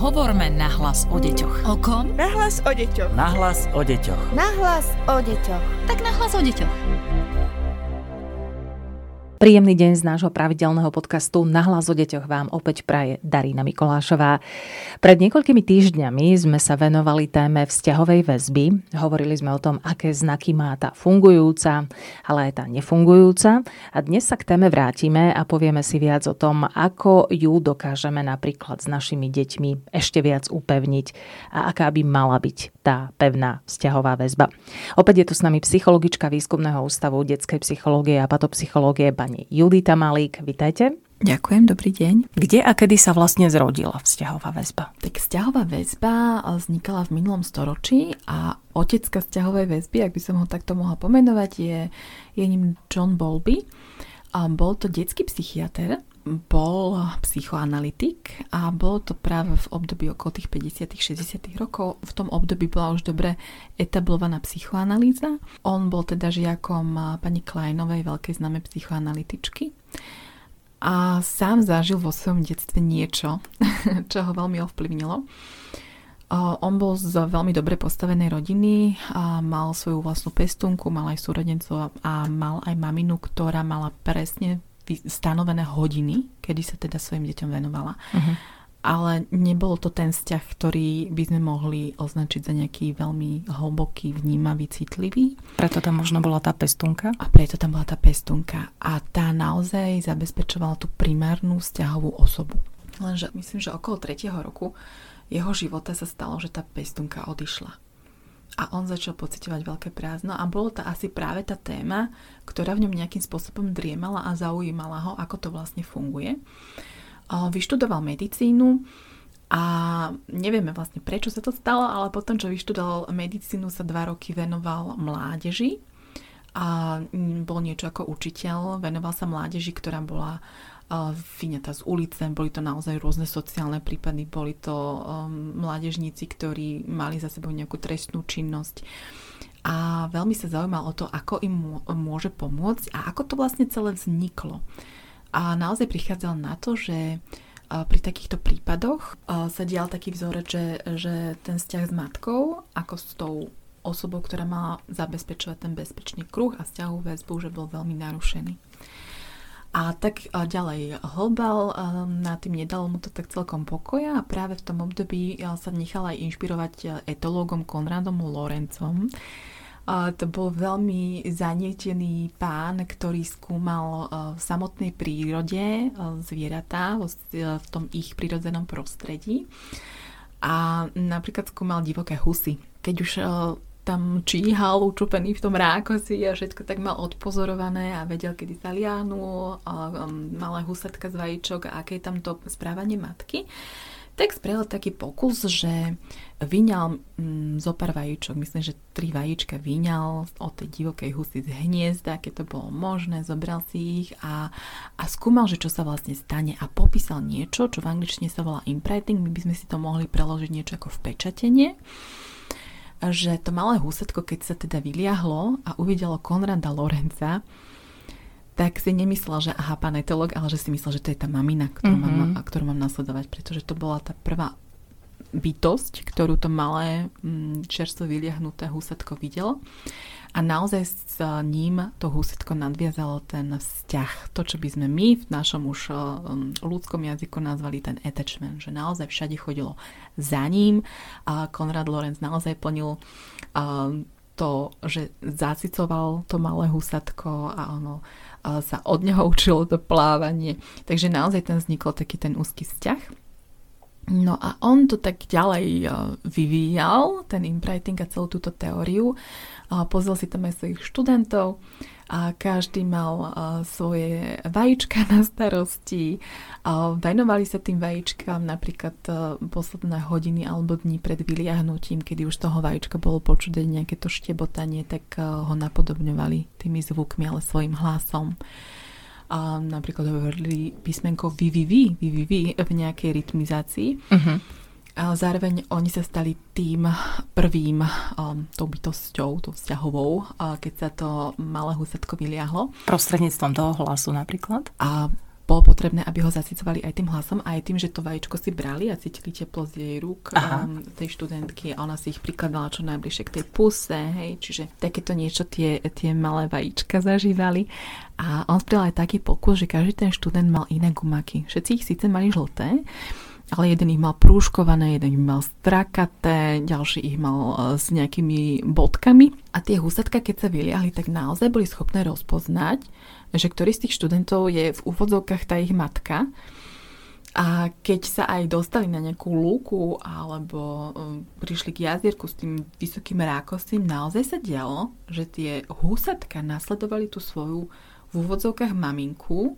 Hovorme nahlas o deťoch. O kom? Nahlas o deťoch. Nahlas o deťoch. Nahlas o deťoch. Tak nahlas o deťoch. Príjemný deň z nášho pravidelného podcastu Na hlas o deťoch vám opäť praje Darína Mikolášová. Pred niekoľkými týždňami sme sa venovali téme vzťahovej väzby. Hovorili sme o tom, aké znaky má tá fungujúca, ale aj tá nefungujúca. A dnes sa k téme vrátime a povieme si viac o tom, ako ju dokážeme napríklad s našimi deťmi ešte viac upevniť a aká by mala byť tá pevná vzťahová väzba. Opäť je tu s nami psychologička výskumného ústavu detskej psychológie a patopsychológie pani Judita Malík. Vitajte. Ďakujem, dobrý deň. Kde a kedy sa vlastne zrodila vzťahová väzba? Tak vzťahová väzba vznikala v minulom storočí a otecka vzťahovej väzby, ak by som ho takto mohla pomenovať, je, je ním John Bowlby. A bol to detský psychiatr, bol psychoanalytik a bolo to práve v období okolo tých 50 60 rokov. V tom období bola už dobre etablovaná psychoanalýza. On bol teda žiakom pani Kleinovej, veľkej známej psychoanalytičky. A sám zažil vo svojom detstve niečo, čo ho veľmi ovplyvnilo. On bol z veľmi dobre postavenej rodiny, a mal svoju vlastnú pestunku, mal aj súrodencov a mal aj maminu, ktorá mala presne stanovené hodiny, kedy sa teda svojim deťom venovala. Uh-huh. Ale nebol to ten vzťah, ktorý by sme mohli označiť za nejaký veľmi hlboký, vnímavý, citlivý. Preto tam možno bola tá pestunka? A preto tam bola tá pestunka. A tá naozaj zabezpečovala tú primárnu vzťahovú osobu. Lenže myslím, že okolo tretieho roku jeho života sa stalo, že tá pestunka odišla a on začal pocitovať veľké prázdno a bolo to asi práve tá téma, ktorá v ňom nejakým spôsobom driemala a zaujímala ho, ako to vlastne funguje. Vyštudoval medicínu a nevieme vlastne prečo sa to stalo, ale potom, čo vyštudoval medicínu, sa dva roky venoval mládeži a bol niečo ako učiteľ, venoval sa mládeži, ktorá bola vyňatá z ulice, boli to naozaj rôzne sociálne prípady, boli to um, mládežníci, ktorí mali za sebou nejakú trestnú činnosť a veľmi sa zaujímal o to, ako im môže pomôcť a ako to vlastne celé vzniklo. A naozaj prichádzal na to, že pri takýchto prípadoch sa dial taký vzorec, že, že ten vzťah s matkou, ako s tou osobou, ktorá mala zabezpečovať ten bezpečný kruh a vzťahovú väzbu, že bol veľmi narušený. A tak ďalej hlbal, na tým nedalo mu to tak celkom pokoja a práve v tom období sa nechal aj inšpirovať etológom Konradom Lorencom. To bol veľmi zanietený pán, ktorý skúmal v samotnej prírode zvieratá v tom ich prírodzenom prostredí. A napríklad skúmal divoké husy. Keď už tam číhal učupený v tom rákosi a všetko tak mal odpozorované a vedel, kedy sa liahnu, a um, malé husatka z vajíčok a aké je tam to správanie matky, tak spravil taký pokus, že vyňal mm, zo pár vajíčok, myslím, že tri vajíčka vyňal od tej divokej husy z hniezda, keď to bolo možné, zobral si ich a, a skúmal, že čo sa vlastne stane a popísal niečo, čo v angličtine sa volá imprinting, my by sme si to mohli preložiť niečo ako vpečatenie že to malé húsetko, keď sa teda vyliahlo a uvidelo Konrada Lorenza, tak si nemyslela, že aha, pán etolog, ale že si myslel, že to je tá mamina, ktorú, mm-hmm. mám, ktorú mám nasledovať, pretože to bola tá prvá bytosť, ktorú to malé mm, čerstvo vyliahnuté húsetko videlo. A naozaj s ním to húsetko nadviazalo ten vzťah. To, čo by sme my v našom už um, ľudskom jazyku nazvali ten attachment, že naozaj všade chodilo za ním. A Konrad Lorenz naozaj plnil um, to, že zacicoval to malé husatko a ono sa od neho učilo to plávanie. Takže naozaj ten vznikol taký ten úzky vzťah. No a on to tak ďalej vyvíjal, ten imprinting a celú túto teóriu pozval si tam aj svojich študentov a každý mal svoje vajíčka na starosti. Venovali sa tým vajíčkám napríklad posledné hodiny alebo dní pred vyliahnutím, kedy už toho vajíčka bolo počuť nejaké to štebotanie, tak ho napodobňovali tými zvukmi, ale svojim hlasom a napríklad hovorili písmenko VVV, VVV v nejakej rytmizácii. Uh-huh. A zároveň oni sa stali tým prvým um, tou bytosťou, tou vzťahovou, uh, keď sa to malé husetko vyliahlo. Prostredníctvom toho hlasu napríklad? A bolo potrebné, aby ho zasycovali aj tým hlasom, aj tým, že to vajíčko si brali a cítili teplo z jej rúk um, tej študentky a ona si ich prikladala čo najbližšie k tej puse, hej, čiže takéto niečo tie, tie malé vajíčka zažívali. A on spravil aj taký pokus, že každý ten študent mal iné gumaky. Všetci ich síce mali žlté, ale jeden ich mal prúškované, jeden ich mal strakaté, ďalší ich mal e, s nejakými bodkami. A tie husatka, keď sa vyliahli, tak naozaj boli schopné rozpoznať, že ktorý z tých študentov je v úvodzovkách tá ich matka. A keď sa aj dostali na nejakú lúku alebo um, prišli k jazierku s tým vysokým rákosím, naozaj sa dialo, že tie húsatka nasledovali tú svoju v úvodzovkách maminku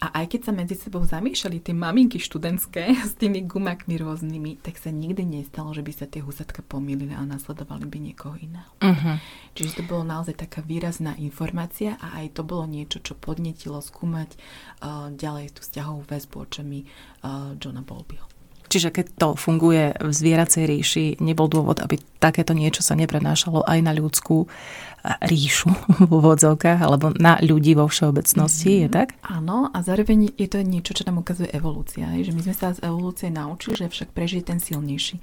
a aj keď sa medzi sebou zamýšľali tie maminky študentské s tými gumakmi rôznymi, tak sa nikdy nestalo, že by sa tie husatka pomýlili a nasledovali by niekoho iného. Uh-huh. Čiže to bolo naozaj taká výrazná informácia a aj to bolo niečo, čo podnetilo skúmať uh, ďalej tú vzťahovú väzbu očami uh, Johna Bolbyho. Čiže keď to funguje v zvieracej ríši, nebol dôvod, aby takéto niečo sa neprenášalo aj na ľudskú ríšu v úvodzovkách, alebo na ľudí vo všeobecnosti, mm-hmm. je tak? Áno, a zároveň je to niečo, čo nám ukazuje evolúcia. Že my sme sa z evolúcie naučili, že však prežije ten silnejší.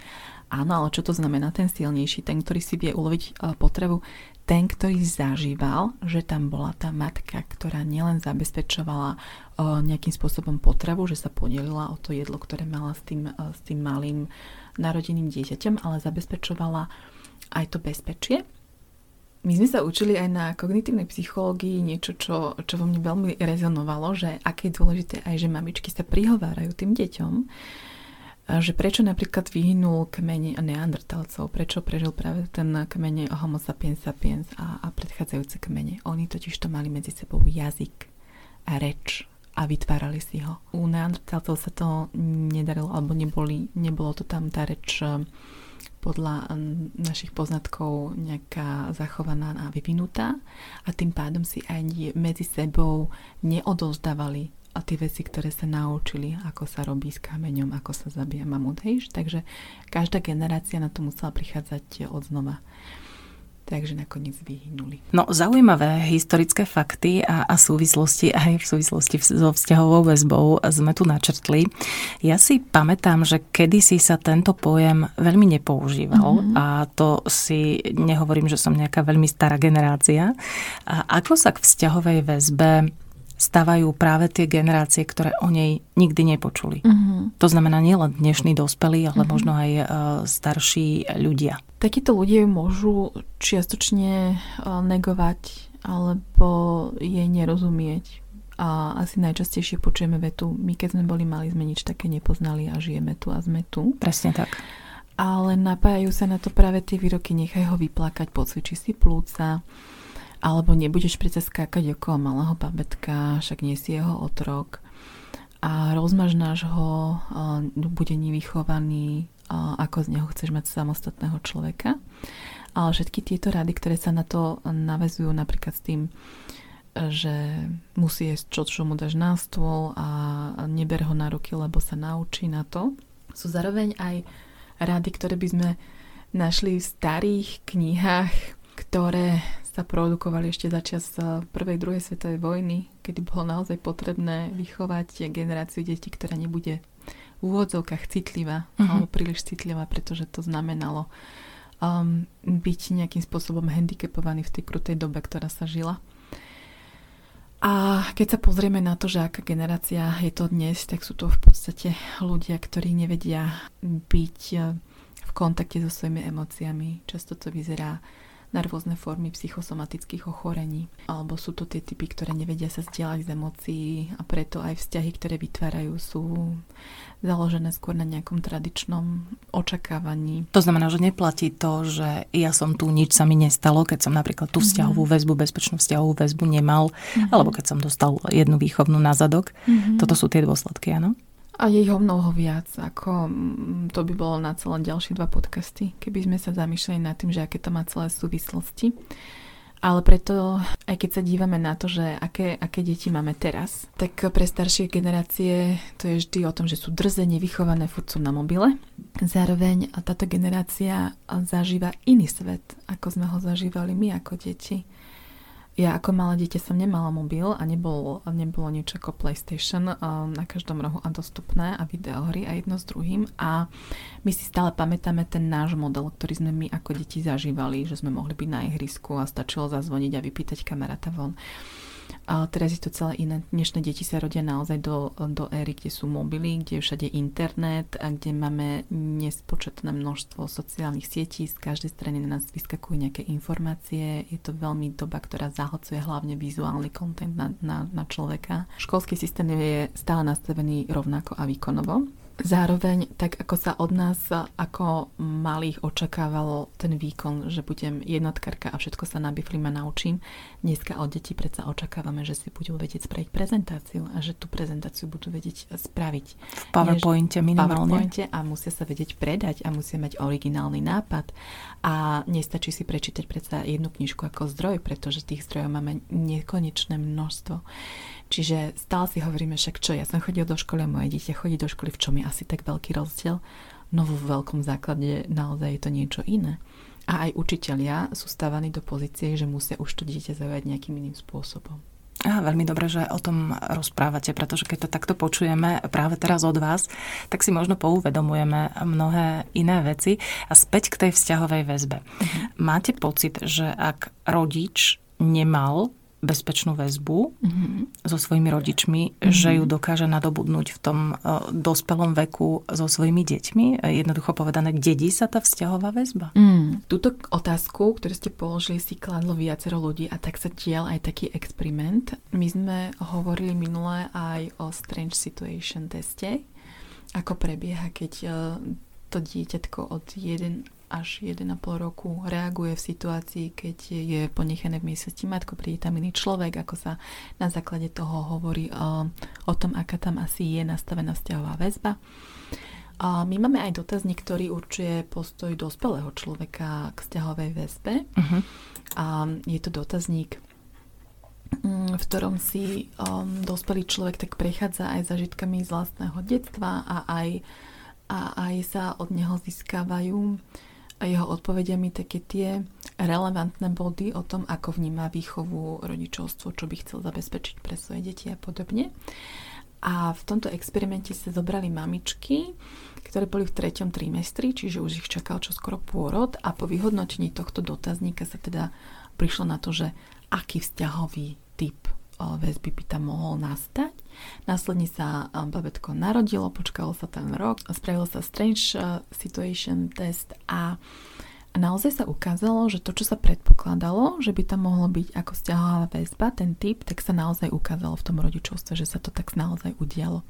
Áno, ale čo to znamená ten silnejší? Ten, ktorý si vie uloviť e, potrebu, ten, ktorý zažíval, že tam bola tá matka, ktorá nielen zabezpečovala uh, nejakým spôsobom potravu, že sa podelila o to jedlo, ktoré mala s tým, uh, s tým malým narodeným dieťaťom, ale zabezpečovala aj to bezpečie. My sme sa učili aj na kognitívnej psychológii niečo, čo, čo vo mne veľmi rezonovalo, že aké je dôležité aj, že mamičky sa prihovárajú tým deťom, že prečo napríklad vyhynul kmene neandertalcov, prečo prežil práve ten kmene homo sapiens sapiens a, a predchádzajúce kmene. Oni totiž to mali medzi sebou jazyk a reč a vytvárali si ho. U neandertalcov sa to nedarilo, alebo neboli, nebolo to tam tá reč eh, podľa mm, našich poznatkov nejaká zachovaná a vyvinutá a tým pádom si aj medzi sebou neodozdávali a tie veci, ktoré sa naučili, ako sa robí s kameňom, ako sa zabíja mamut. Hej? Takže každá generácia na to musela prichádzať od znova takže nakoniec vyhynuli. No, zaujímavé historické fakty a, a súvislosti aj v súvislosti so vzťahovou väzbou sme tu načrtli. Ja si pamätám, že kedysi sa tento pojem veľmi nepoužíval mm-hmm. a to si nehovorím, že som nejaká veľmi stará generácia. A ako sa k vzťahovej väzbe stávajú práve tie generácie, ktoré o nej nikdy nepočuli. Uh-huh. To znamená nielen dnešní dospelí, ale uh-huh. možno aj uh, starší ľudia. Takíto ľudia môžu čiastočne uh, negovať alebo jej nerozumieť. A asi najčastejšie počujeme vetu, my keď sme boli mali, sme nič také nepoznali a žijeme tu a sme tu. Presne tak. Ale napájajú sa na to práve tie výroky, nechaj ho vyplakať, pocviči si plúca, alebo nebudeš predsa skákať okolo malého babetka, však nie si jeho otrok a rozmažnáš ho, bude nevychovaný, ako z neho chceš mať samostatného človeka. Ale všetky tieto rady, ktoré sa na to navezujú napríklad s tým, že musí jesť čo, čo mu dáš na stôl a neber ho na ruky, lebo sa naučí na to, sú zároveň aj rady, ktoré by sme našli v starých knihách, ktoré sa produkovali ešte za čas eh, prvej, druhej svetovej vojny, kedy bolo naozaj potrebné vychovať generáciu detí, ktorá nebude v úvodzovkách citlivá uh-huh. alebo príliš citlivá, pretože to znamenalo um, byť nejakým spôsobom handicapovaný v tej krutej dobe, ktorá sa žila. A keď sa pozrieme na to, že aká generácia je to dnes, tak sú to v podstate ľudia, ktorí nevedia byť eh, v kontakte so svojimi emóciami. Často to vyzerá na rôzne formy psychosomatických ochorení. Alebo sú to tie typy, ktoré nevedia sa zdieľať z emócií a preto aj vzťahy, ktoré vytvárajú, sú založené skôr na nejakom tradičnom očakávaní. To znamená, že neplatí to, že ja som tu, nič sa mi nestalo, keď som napríklad tú mhm. vzťahovú väzbu, bezpečnú vzťahovú väzbu nemal, mm-hmm. alebo keď som dostal jednu výchovnú na zadok. Mm-hmm. Toto sú tie dôsledky, áno? A je ho mnoho viac, ako mm, to by bolo na celé ďalšie dva podcasty, keby sme sa zamýšľali nad tým, že aké to má celé súvislosti. Ale preto, aj keď sa dívame na to, že aké, aké deti máme teraz, tak pre staršie generácie to je vždy o tom, že sú drze, nevychované, furt sú na mobile. Zároveň táto generácia zažíva iný svet, ako sme ho zažívali my ako deti Ja ako malé dieťa som nemala mobil a nebol, nebolo nič ako PlayStation um, na každom rohu a dostupné a videohry a jedno s druhým a my si stále pamätáme ten náš model, ktorý sme my ako deti zažívali, že sme mohli byť na ihrisku a stačilo zazvoniť a vypýtať kamaráta von. A teraz je to celé iné. Dnešné deti sa rodia naozaj do, do éry, kde sú mobily, kde je všade internet a kde máme nespočetné množstvo sociálnych sietí. Z každej strany na nás vyskakujú nejaké informácie. Je to veľmi doba, ktorá zahlcuje hlavne vizuálny kontent na, na, na človeka. Školský systém je stále nastavený rovnako a výkonovo Zároveň, tak ako sa od nás ako malých očakávalo ten výkon, že budem jednotkarka a všetko sa na biflima naučím, dneska od detí predsa očakávame, že si budú vedieť spraviť prezentáciu a že tú prezentáciu budú vedieť spraviť. V PowerPointe minimálne. V PowerPointe a musia sa vedieť predať a musia mať originálny nápad a nestačí si prečítať predsa jednu knižku ako zdroj, pretože tých zdrojov máme nekonečné množstvo. Čiže stále si hovoríme však, čo ja som chodil do školy a moje dieťa chodí do školy, v čom je asi tak veľký rozdiel. No vo veľkom základe naozaj je to niečo iné. A aj učitelia sú stávaní do pozície, že musia už to dieťa zaujať nejakým iným spôsobom. A veľmi dobre, že o tom rozprávate, pretože keď to takto počujeme práve teraz od vás, tak si možno pouvedomujeme mnohé iné veci. A späť k tej vzťahovej väzbe. Uh-huh. Máte pocit, že ak rodič nemal bezpečnú väzbu mm-hmm. so svojimi rodičmi, mm-hmm. že ju dokáže nadobudnúť v tom uh, dospelom veku so svojimi deťmi? Jednoducho povedané, dedí sa tá vzťahová väzba? Mm. Túto otázku, ktorú ste položili, si kladlo viacero ľudí a tak sa diel aj taký experiment. My sme hovorili minule aj o Strange Situation teste, ako prebieha, keď uh, to dieťatko od 1 až 1,5 roku reaguje v situácii, keď je ponechané v miestnosti matko, príde tam iný človek, ako sa na základe toho hovorí o, o tom, aká tam asi je nastavená vzťahová väzba. A my máme aj dotazník, ktorý určuje postoj dospelého človeka k vzťahovej väzbe. Uh-huh. A je to dotazník, mm, v ktorom si um, dospelý človek tak prechádza aj zažitkami z vlastného detstva a aj, a aj sa od neho získavajú a jeho odpovediami také tie relevantné body o tom, ako vníma výchovu, rodičovstvo, čo by chcel zabezpečiť pre svoje deti a podobne. A v tomto experimente sa zobrali mamičky, ktoré boli v treťom trimestri, čiže už ich čakal čo skoro pôrod a po vyhodnotení tohto dotazníka sa teda prišlo na to, že aký vzťahový typ väzby by tam mohol nastať. Následne sa babetko narodilo, počkalo sa ten rok, spravil sa Strange Situation test a naozaj sa ukázalo, že to, čo sa predpokladalo, že by tam mohlo byť ako vzťahová väzba, ten typ, tak sa naozaj ukázalo v tom rodičovstve, že sa to tak naozaj udialo.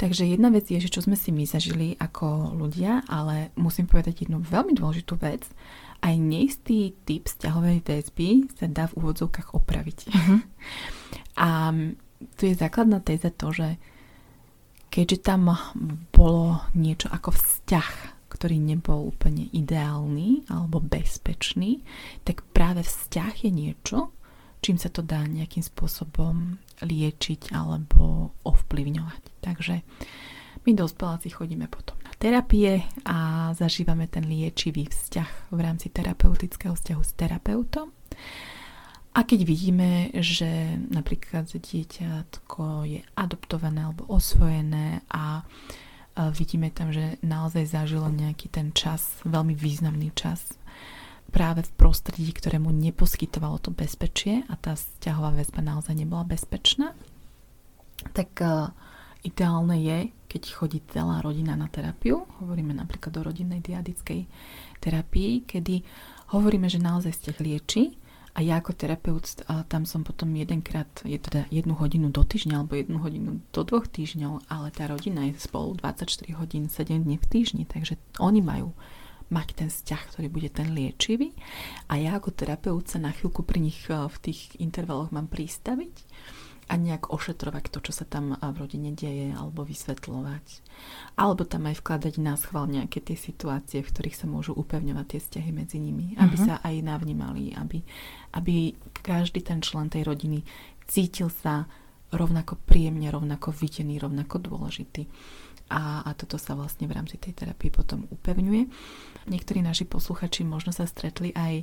Takže jedna vec je, že čo sme si my zažili ako ľudia, ale musím povedať jednu veľmi dôležitú vec aj neistý typ vzťahovej väzby sa dá v úvodzovkách opraviť. Uh-huh. A tu je základná téza to, že keďže tam bolo niečo ako vzťah, ktorý nebol úplne ideálny alebo bezpečný, tak práve vzťah je niečo, čím sa to dá nejakým spôsobom liečiť alebo ovplyvňovať. Takže my dospeláci chodíme potom terapie a zažívame ten liečivý vzťah v rámci terapeutického vzťahu s terapeutom. A keď vidíme, že napríklad dieťatko je adoptované alebo osvojené a vidíme tam, že naozaj zažilo nejaký ten čas, veľmi významný čas práve v prostredí, ktorému neposkytovalo to bezpečie a tá vzťahová väzba naozaj nebola bezpečná, tak ideálne je, keď chodí celá rodina na terapiu, hovoríme napríklad o rodinnej diadickej terapii, kedy hovoríme, že naozaj ste lieči. A ja ako terapeut tam som potom jedenkrát, je teda jednu hodinu do týždňa alebo jednu hodinu do dvoch týždňov, ale tá rodina je spolu 24 hodín, 7 dní v týždni, takže oni majú mať ten vzťah, ktorý bude ten liečivý. A ja ako terapeut sa na chvíľku pri nich v tých intervaloch mám pristaviť a nejak ošetrovať to, čo sa tam v rodine deje, alebo vysvetľovať. Alebo tam aj vkladať na schvál nejaké tie situácie, v ktorých sa môžu upevňovať tie vzťahy medzi nimi, aby uh-huh. sa aj navnímali, aby, aby každý ten člen tej rodiny cítil sa rovnako príjemne, rovnako videný, rovnako dôležitý. A, a toto sa vlastne v rámci tej terapie potom upevňuje. Niektorí naši posluchači možno sa stretli aj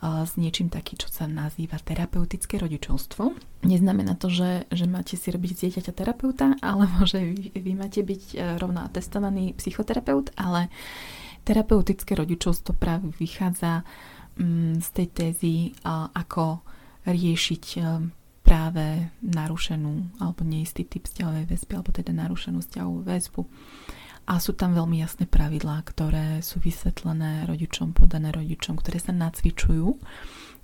s niečím taký, čo sa nazýva terapeutické rodičovstvo. Neznamená to, že, že máte si robiť z dieťaťa terapeuta, alebo že vy, vy máte byť e, rovno atestovaný psychoterapeut, ale terapeutické rodičovstvo práve vychádza mm, z tej tézy, ako riešiť e, práve narušenú alebo neistý typ vzťahovej väzby, alebo teda narušenú vzťahovú väzbu. A sú tam veľmi jasné pravidlá, ktoré sú vysvetlené rodičom, podané rodičom, ktoré sa nacvičujú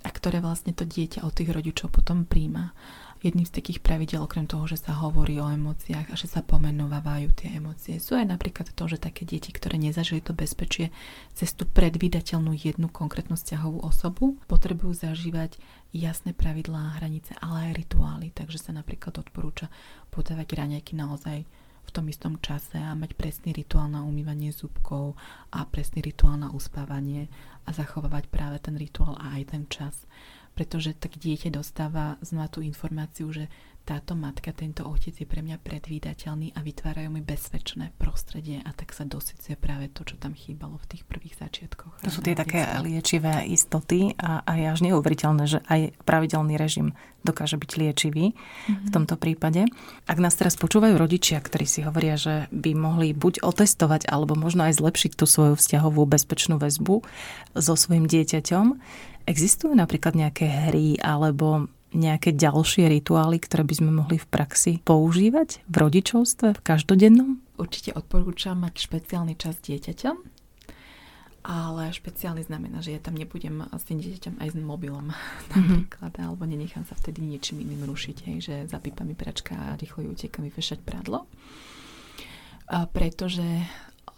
a ktoré vlastne to dieťa od tých rodičov potom príjma. Jedným z takých pravidel, okrem toho, že sa hovorí o emóciách a že sa pomenovávajú tie emócie, sú aj napríklad to, že také deti, ktoré nezažili to bezpečie cez tú predvídateľnú jednu konkrétnu vzťahovú osobu, potrebujú zažívať jasné pravidlá, hranice, ale aj rituály. Takže sa napríklad odporúča podávať raňajky naozaj v tom istom čase a mať presný rituál na umývanie zubkov a presný rituál na uspávanie a zachovávať práve ten rituál a aj ten čas. Pretože tak dieťa dostáva znova tú informáciu, že táto matka, tento otec je pre mňa predvídateľný a vytvárajú mi bezpečné prostredie a tak sa dosycuje práve to, čo tam chýbalo v tých prvých začiatkoch. To sú tie také liečivé istoty a, a je až neuveriteľné, že aj pravidelný režim dokáže byť liečivý mm-hmm. v tomto prípade. Ak nás teraz počúvajú rodičia, ktorí si hovoria, že by mohli buď otestovať alebo možno aj zlepšiť tú svoju vzťahovú bezpečnú väzbu so svojim dieťaťom, existujú napríklad nejaké hry alebo nejaké ďalšie rituály, ktoré by sme mohli v praxi používať v rodičovstve, v každodennom? Určite odporúčam mať špeciálny čas dieťaťom, ale špeciálny znamená, že ja tam nebudem s tým dieťaťom aj s mobilom mm-hmm. napríklad, alebo nenechám sa vtedy niečím iným rušiť, hej, že zapípa mi pračka a rýchlo ju uteká mi vešať prádlo. A pretože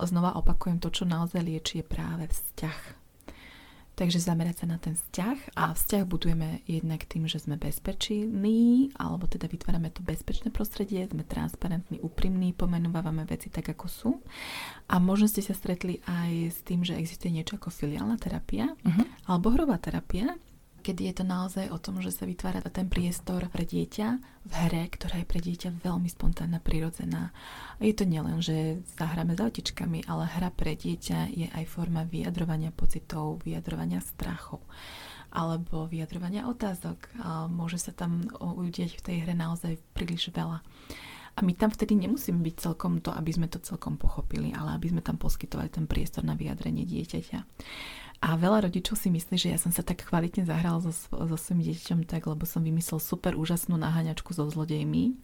znova opakujem, to, čo naozaj lieči, je práve vzťah Takže zamerať sa na ten vzťah a vzťah budujeme jednak tým, že sme bezpeční, alebo teda vytvárame to bezpečné prostredie, sme transparentní, úprimní, pomenúvame veci tak, ako sú. A možno ste sa stretli aj s tým, že existuje niečo ako filiálna terapia uh-huh. alebo hrová terapia, kedy je to naozaj o tom, že sa vytvára ten priestor pre dieťa v hre, ktorá je pre dieťa veľmi spontánna, prirodzená. Je to nielen, že zahráme s autičkami, ale hra pre dieťa je aj forma vyjadrovania pocitov, vyjadrovania strachov alebo vyjadrovania otázok. Môže sa tam udieť v tej hre naozaj príliš veľa. A my tam vtedy nemusíme byť celkom to, aby sme to celkom pochopili, ale aby sme tam poskytovali ten priestor na vyjadrenie dieťaťa. A veľa rodičov si myslí, že ja som sa tak kvalitne zahral so, so svojím dieťaťom tak, lebo som vymyslel super úžasnú naháňačku so zlodejmi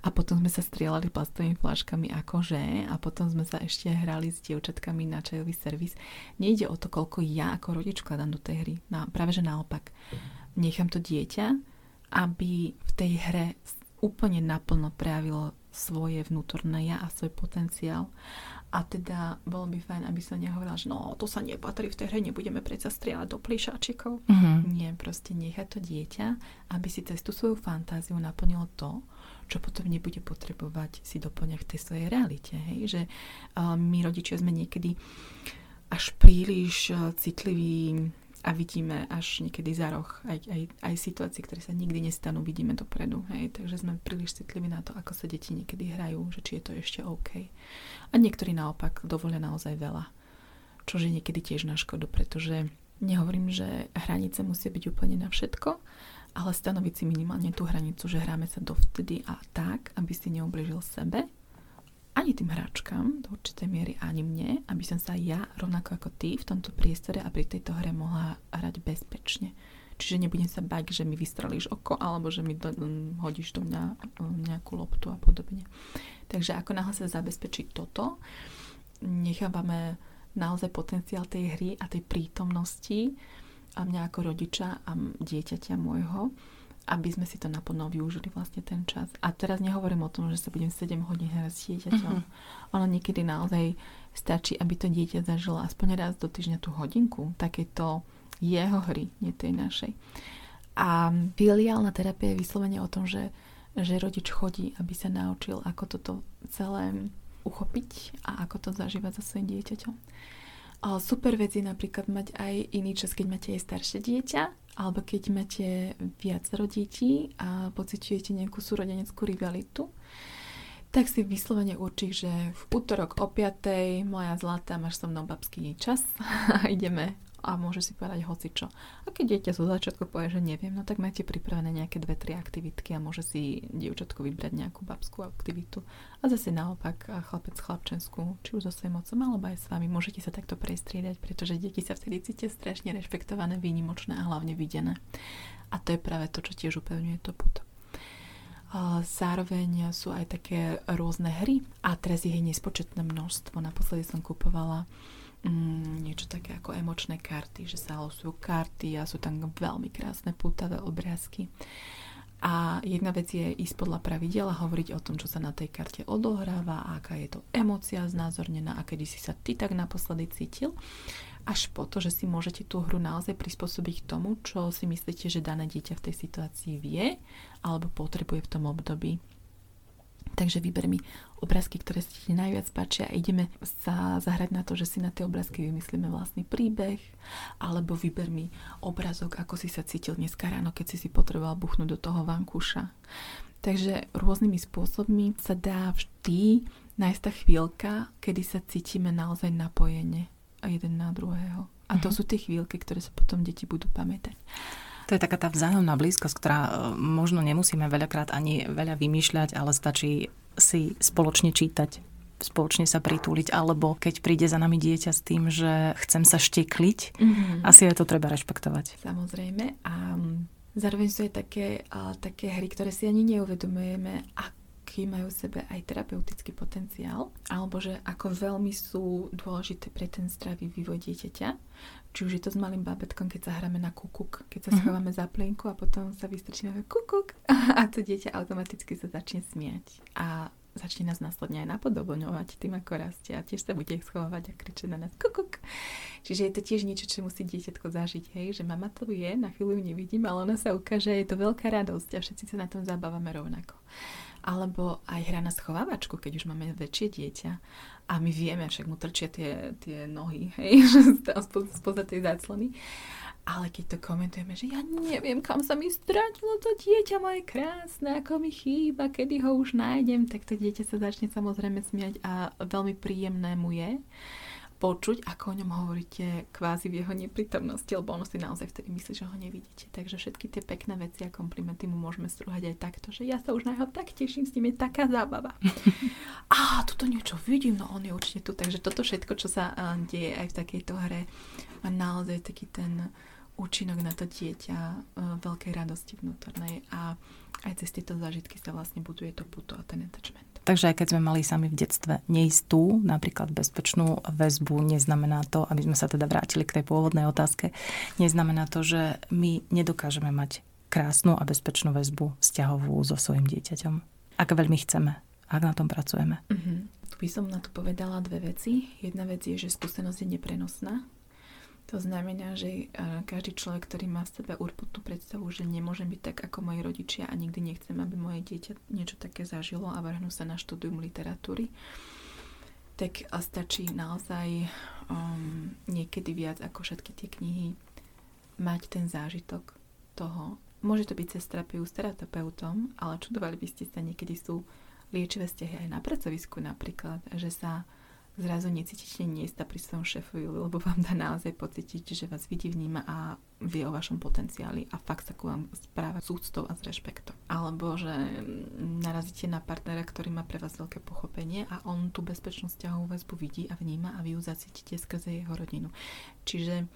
a potom sme sa strieľali plastovými fláškami akože a potom sme sa ešte hrali s dievčatkami na čajový servis. Nejde o to, koľko ja ako rodič kladám do tej hry. No, práve že naopak. Nechám to dieťa, aby v tej hre úplne naplno prejavilo svoje vnútorné ja a svoj potenciál a teda bolo by fajn, aby som nehovorila, že no to sa nepatrí v tej hre, nebudeme predsa strieľať do plišáčikov. Mm-hmm. Nie, proste nechať to dieťa, aby si cez tú svoju fantáziu naplnilo to, čo potom nebude potrebovať si doplňať tej svojej realite. Hej? Že uh, my rodičia sme niekedy až príliš uh, citliví a vidíme až niekedy za roh aj, aj, aj situácie, ktoré sa nikdy nestanú, vidíme dopredu. Hej? Takže sme príliš citliví na to, ako sa deti niekedy hrajú, že či je to ešte OK. A niektorí naopak dovolia naozaj veľa, čo je niekedy tiež na škodu, pretože nehovorím, že hranice musia byť úplne na všetko, ale stanoviť si minimálne tú hranicu, že hráme sa dovtedy a tak, aby si neubližil sebe ani tým hráčkam do určitej miery, ani mne, aby som sa ja, rovnako ako ty, v tomto priestore a pri tejto hre mohla hrať bezpečne. Čiže nebudem sa bať, že mi vystrelíš oko alebo že mi do, um, hodíš do mňa um, nejakú loptu a podobne. Takže ako náhle sa zabezpečí toto, nechávame naozaj potenciál tej hry a tej prítomnosti a mňa ako rodiča a dieťaťa môjho aby sme si to naplno využili vlastne ten čas. A teraz nehovorím o tom, že sa budem 7 hodín hrať s dieťaťom. Uh-huh. Ono niekedy naozaj stačí, aby to dieťa zažilo aspoň raz do týždňa tú hodinku takéto jeho hry, nie tej našej. A filiálna terapia je vyslovene o tom, že, že rodič chodí, aby sa naučil, ako toto celé uchopiť a ako to zažívať so svojím dieťaťom. Super vec je napríklad mať aj iný čas, keď máte aj staršie dieťa, alebo keď máte viacero detí a pociťujete nejakú súrodeneckú rivalitu, tak si vyslovene určí, že v útorok o 5. moja zlatá, máš so mnou babský čas a ideme a môže si povedať hocičo. A keď dieťa zo začiatku povie, že neviem, no tak máte pripravené nejaké dve, tri aktivitky a môže si dievčatko vybrať nejakú babskú aktivitu. A zase naopak chlapec chlapčenskú, či už so svojím otcom alebo aj s vami. Môžete sa takto prestriedať, pretože deti sa vtedy cítia strašne rešpektované, výnimočné a hlavne videné. A to je práve to, čo tiež upevňuje to puto. Zároveň sú aj také rôzne hry a teraz ich je nespočetné množstvo. Naposledy som kupovala mm, niečo také ako emočné karty, že sa losujú karty a sú tam veľmi krásne pútavé obrázky. A jedna vec je ísť podľa pravidel a hovoriť o tom, čo sa na tej karte odohráva, aká je to emocia znázornená a kedy si sa ty tak naposledy cítil až po to, že si môžete tú hru naozaj prispôsobiť k tomu, čo si myslíte, že dané dieťa v tej situácii vie alebo potrebuje v tom období. Takže vyber mi obrázky, ktoré si ti najviac páčia a ideme sa zahrať na to, že si na tie obrázky vymyslíme vlastný príbeh alebo vyber mi obrazok, ako si sa cítil dneska ráno, keď si si potreboval buchnúť do toho vankúša. Takže rôznymi spôsobmi sa dá vždy nájsť tá chvíľka, kedy sa cítime naozaj napojene a jeden na druhého. A to uh-huh. sú tie chvíľky, ktoré sa potom deti budú pamätať. To je taká tá vzájomná blízkosť, ktorá e, možno nemusíme veľakrát ani veľa vymýšľať, ale stačí si spoločne čítať, spoločne sa pritúliť, alebo keď príde za nami dieťa s tým, že chcem sa štekliť, mm-hmm. asi je to treba rešpektovať. Samozrejme. A zároveň sú aj také, a, také hry, ktoré si ani neuvedomujeme, aký majú v sebe aj terapeutický potenciál, alebo že ako veľmi sú dôležité pre ten zdravý vývoj dieťaťa. Či už je to s malým bábetkom, keď sa hráme na kukuk, keď sa mhm. schováme za plienku a potom sa vystrčíme kukuk a to dieťa automaticky sa začne smiať. A začne nás následne aj napodobňovať tým, ako rastie a tiež sa bude schovávať a kričať na nás kukuk. Čiže je to tiež niečo, čo musí dieťatko zažiť, hej, že mama to je, na chvíľu ju nevidím, ale ona sa ukáže, je to veľká radosť a všetci sa na tom zabávame rovnako alebo aj hra na schovávačku, keď už máme väčšie dieťa a my vieme, však mu trčia tie, tie nohy, hej, spoza tej záclony. Ale keď to komentujeme, že ja neviem, kam sa mi stratilo to dieťa moje krásne, ako mi chýba, kedy ho už nájdem, tak to dieťa sa začne samozrejme smiať a veľmi príjemné mu je počuť, ako o ňom hovoríte kvázi v jeho neprítomnosti, lebo ono si naozaj vtedy myslí, že ho nevidíte. Takže všetky tie pekné veci a komplimenty mu môžeme strúhať aj takto, že ja sa už na jeho tak teším, s ním je taká zábava. a tuto niečo vidím, no on je určite tu. Takže toto všetko, čo sa uh, deje aj v takejto hre, má naozaj taký ten účinok na to dieťa uh, veľkej radosti vnútornej a aj cez tieto zážitky sa vlastne buduje to puto a ten attachment. Takže aj keď sme mali sami v detstve neistú, napríklad bezpečnú väzbu, neznamená to, aby sme sa teda vrátili k tej pôvodnej otázke, neznamená to, že my nedokážeme mať krásnu a bezpečnú väzbu vzťahovú so svojim dieťaťom. Ak veľmi chceme, ak na tom pracujeme. Mm-hmm. Tu by som na to povedala dve veci. Jedna vec je, že skúsenosť je neprenosná to znamená, že každý človek, ktorý má v sebe urputnú predstavu, že nemôžem byť tak ako moji rodičia a nikdy nechcem, aby moje dieťa niečo také zažilo a vrhnú sa na štúdium literatúry, tak stačí naozaj um, niekedy viac ako všetky tie knihy mať ten zážitok toho. Môže to byť cez terapiu s terapeutom, ale čudovali by ste sa, niekedy sú liečivé vzťahy aj na pracovisku napríklad, že sa zrazu necítite niesta pri svojom šéfovi, lebo vám dá naozaj pocítiť, že vás vidí, vníma a vie o vašom potenciáli a fakt sa ku vám správa s úctou a s rešpektom. Alebo že narazíte na partnera, ktorý má pre vás veľké pochopenie a on tú bezpečnosť ťahovú väzbu vidí a vníma a vy ju zacítite skrze jeho rodinu. Čiže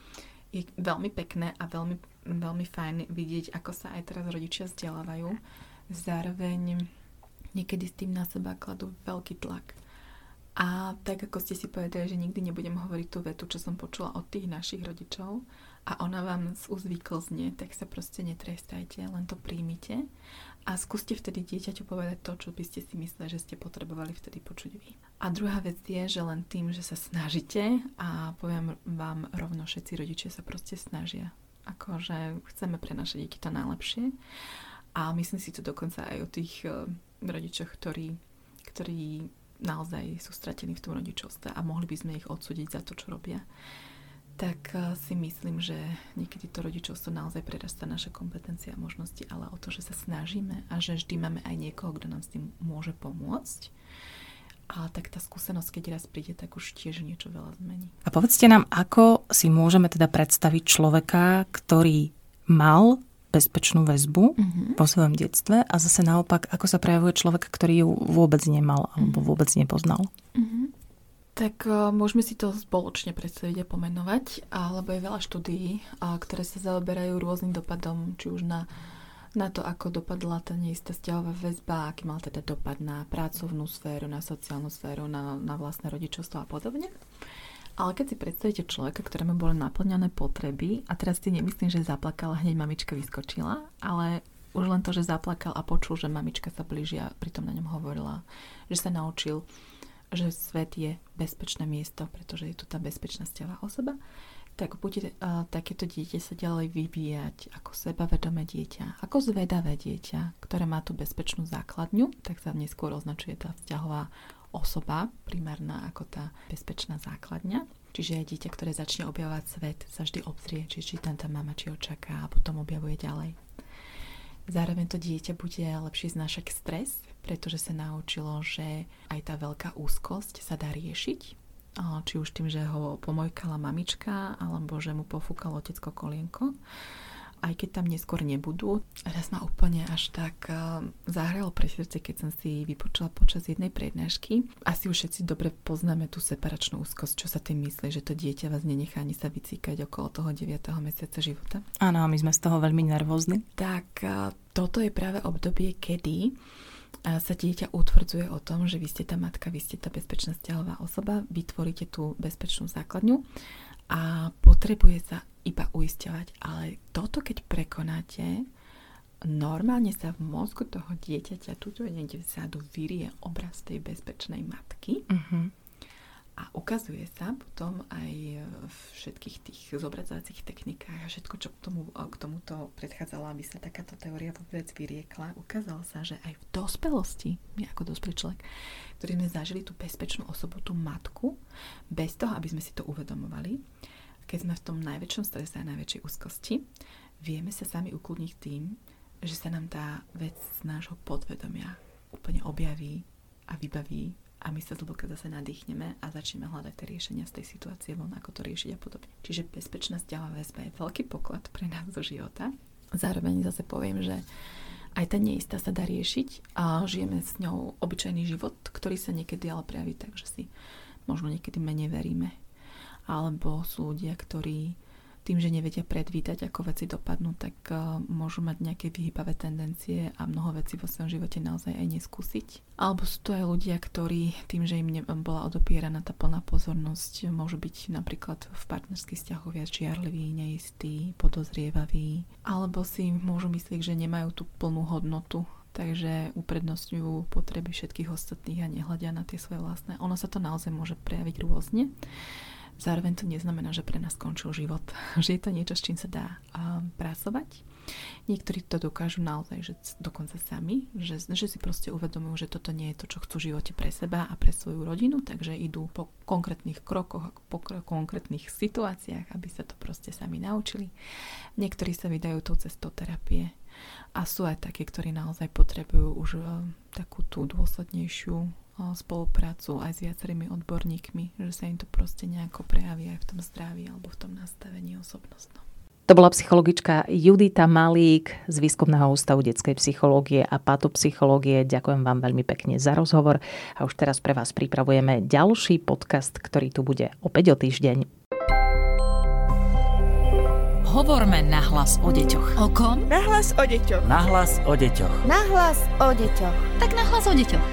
je veľmi pekné a veľmi, veľmi fajn vidieť, ako sa aj teraz rodičia vzdelávajú. Zároveň niekedy s tým na seba kladú veľký tlak a tak ako ste si povedali, že nikdy nebudem hovoriť tú vetu, čo som počula od tých našich rodičov a ona vám z úzvykl znie, tak sa proste netrestajte, len to príjmite a skúste vtedy dieťaťu povedať to, čo by ste si mysleli, že ste potrebovali vtedy počuť vy. A druhá vec je, že len tým, že sa snažíte a poviem vám rovno, všetci rodičia sa proste snažia. Akože chceme pre naše deti to najlepšie a myslím si to dokonca aj o tých uh, rodičoch, ktorí, ktorí naozaj sú stratení v tom rodičovstve a mohli by sme ich odsúdiť za to, čo robia, tak eh, si myslím, že niekedy to rodičovstvo naozaj prerastá naše kompetencie a možnosti, ale o to, že sa snažíme a že vždy máme aj niekoho, kto nám s tým môže pomôcť. A tak tá skúsenosť, keď raz príde, tak už tiež niečo veľa zmení. A povedzte nám, ako si môžeme teda predstaviť človeka, ktorý mal bezpečnú väzbu mm-hmm. po svojom detstve a zase naopak, ako sa prejavuje človek, ktorý ju vôbec nemal alebo mm-hmm. vôbec nepoznal. Mm-hmm. Tak uh, môžeme si to spoločne predstaviť a pomenovať, alebo je veľa štúdií, uh, ktoré sa zaoberajú rôznym dopadom, či už na, na to, ako dopadla tá neistá vzťahová väzba, aký mal teda dopad na pracovnú sféru, na sociálnu sféru, na, na vlastné rodičovstvo a podobne. Ale keď si predstavíte človeka, ktorému boli naplňané potreby, a teraz si nemyslím, že zaplakal hneď mamička vyskočila, ale už len to, že zaplakal a počul, že mamička sa blíži a pritom na ňom hovorila, že sa naučil, že svet je bezpečné miesto, pretože je tu tá bezpečná stiavá osoba, tak bude uh, takéto dieťa sa ďalej vyvíjať ako sebavedomé dieťa, ako zvedavé dieťa, ktoré má tú bezpečnú základňu, tak sa neskôr označuje tá vzťahová osoba primárna ako tá bezpečná základňa. Čiže dieťa, ktoré začne objavovať svet, sa vždy obzrie, či, či tam tá mama či očaká a potom objavuje ďalej. Zároveň to dieťa bude lepšie znášať stres, pretože sa naučilo, že aj tá veľká úzkosť sa dá riešiť. Či už tým, že ho pomojkala mamička, alebo že mu pofúkal otecko kolienko aj keď tam neskôr nebudú. Raz ma úplne až tak uh, zahralo pre srdce, keď som si vypočula počas jednej prednášky. Asi už všetci dobre poznáme tú separačnú úzkosť, čo sa tým myslí, že to dieťa vás nenechá ani sa vycíkať okolo toho 9. mesiaca života. Áno, my sme z toho veľmi nervózni. Tak uh, toto je práve obdobie, kedy sa dieťa utvrdzuje o tom, že vy ste tá matka, vy ste tá bezpečná vzťahová osoba, vytvoríte tú bezpečnú základňu a potrebuje sa iba uisťovať. Ale toto, keď prekonáte, normálne sa v mozgu toho dieťaťa tuto niekde vzadu vyrie obraz tej bezpečnej matky. Uh-huh. A ukazuje sa potom aj v všetkých tých zobrazovacích technikách a všetko, čo k, tomu, k tomuto predchádzalo, aby sa takáto teória vôbec vyriekla. Ukázalo sa, že aj v dospelosti, my ako dospelý človek, ktorý sme zažili tú bezpečnú osobu, tú matku, bez toho, aby sme si to uvedomovali, keď sme v tom najväčšom strese a najväčšej úzkosti, vieme sa sami ukludniť tým, že sa nám tá vec z nášho podvedomia úplne objaví a vybaví a my sa zhlboka zase nadýchneme a začneme hľadať tie riešenia z tej situácie von, ako to riešiť a podobne. Čiže bezpečná vzťahová väzba je veľký poklad pre nás do života. Zároveň zase poviem, že aj tá neistá sa dá riešiť a žijeme s ňou obyčajný život, ktorý sa niekedy ale prejaví tak, že si možno niekedy menej veríme alebo sú ľudia, ktorí tým, že nevedia predvídať, ako veci dopadnú, tak uh, môžu mať nejaké vyhybavé tendencie a mnoho vecí vo svojom živote naozaj aj neskúsiť. Alebo sú to aj ľudia, ktorí tým, že im bola odopieraná tá plná pozornosť, môžu byť napríklad v partnerských vzťahoch viac žiarliví, neistí, podozrievaví, alebo si môžu myslieť, že nemajú tú plnú hodnotu takže uprednostňujú potreby všetkých ostatných a nehľadia na tie svoje vlastné. Ono sa to naozaj môže prejaviť rôzne. Zároveň to neznamená, že pre nás skončil život. Že je to niečo, s čím sa dá um, pracovať. Niektorí to dokážu naozaj, že dokonca sami, že, že si proste uvedomujú, že toto nie je to, čo chcú v živote pre seba a pre svoju rodinu, takže idú po konkrétnych krokoch, po konkrétnych situáciách, aby sa to proste sami naučili. Niektorí sa vydajú tou cestou terapie a sú aj takí, ktorí naozaj potrebujú už uh, takú tú dôslednejšiu spoluprácu aj s viacerými odborníkmi, že sa im to proste nejako prejaví aj v tom zdraví alebo v tom nastavení osobnostnom. To bola psychologička Judita Malík z Výskumného ústavu detskej psychológie a patopsychológie. Ďakujem vám veľmi pekne za rozhovor a už teraz pre vás pripravujeme ďalší podcast, ktorý tu bude opäť o týždeň. Hovorme nahlas o deťoch. O kom? Nahlas o deťoch. Nahlas o deťoch. Nahlas o deťoch. Tak nahlas o deťoch.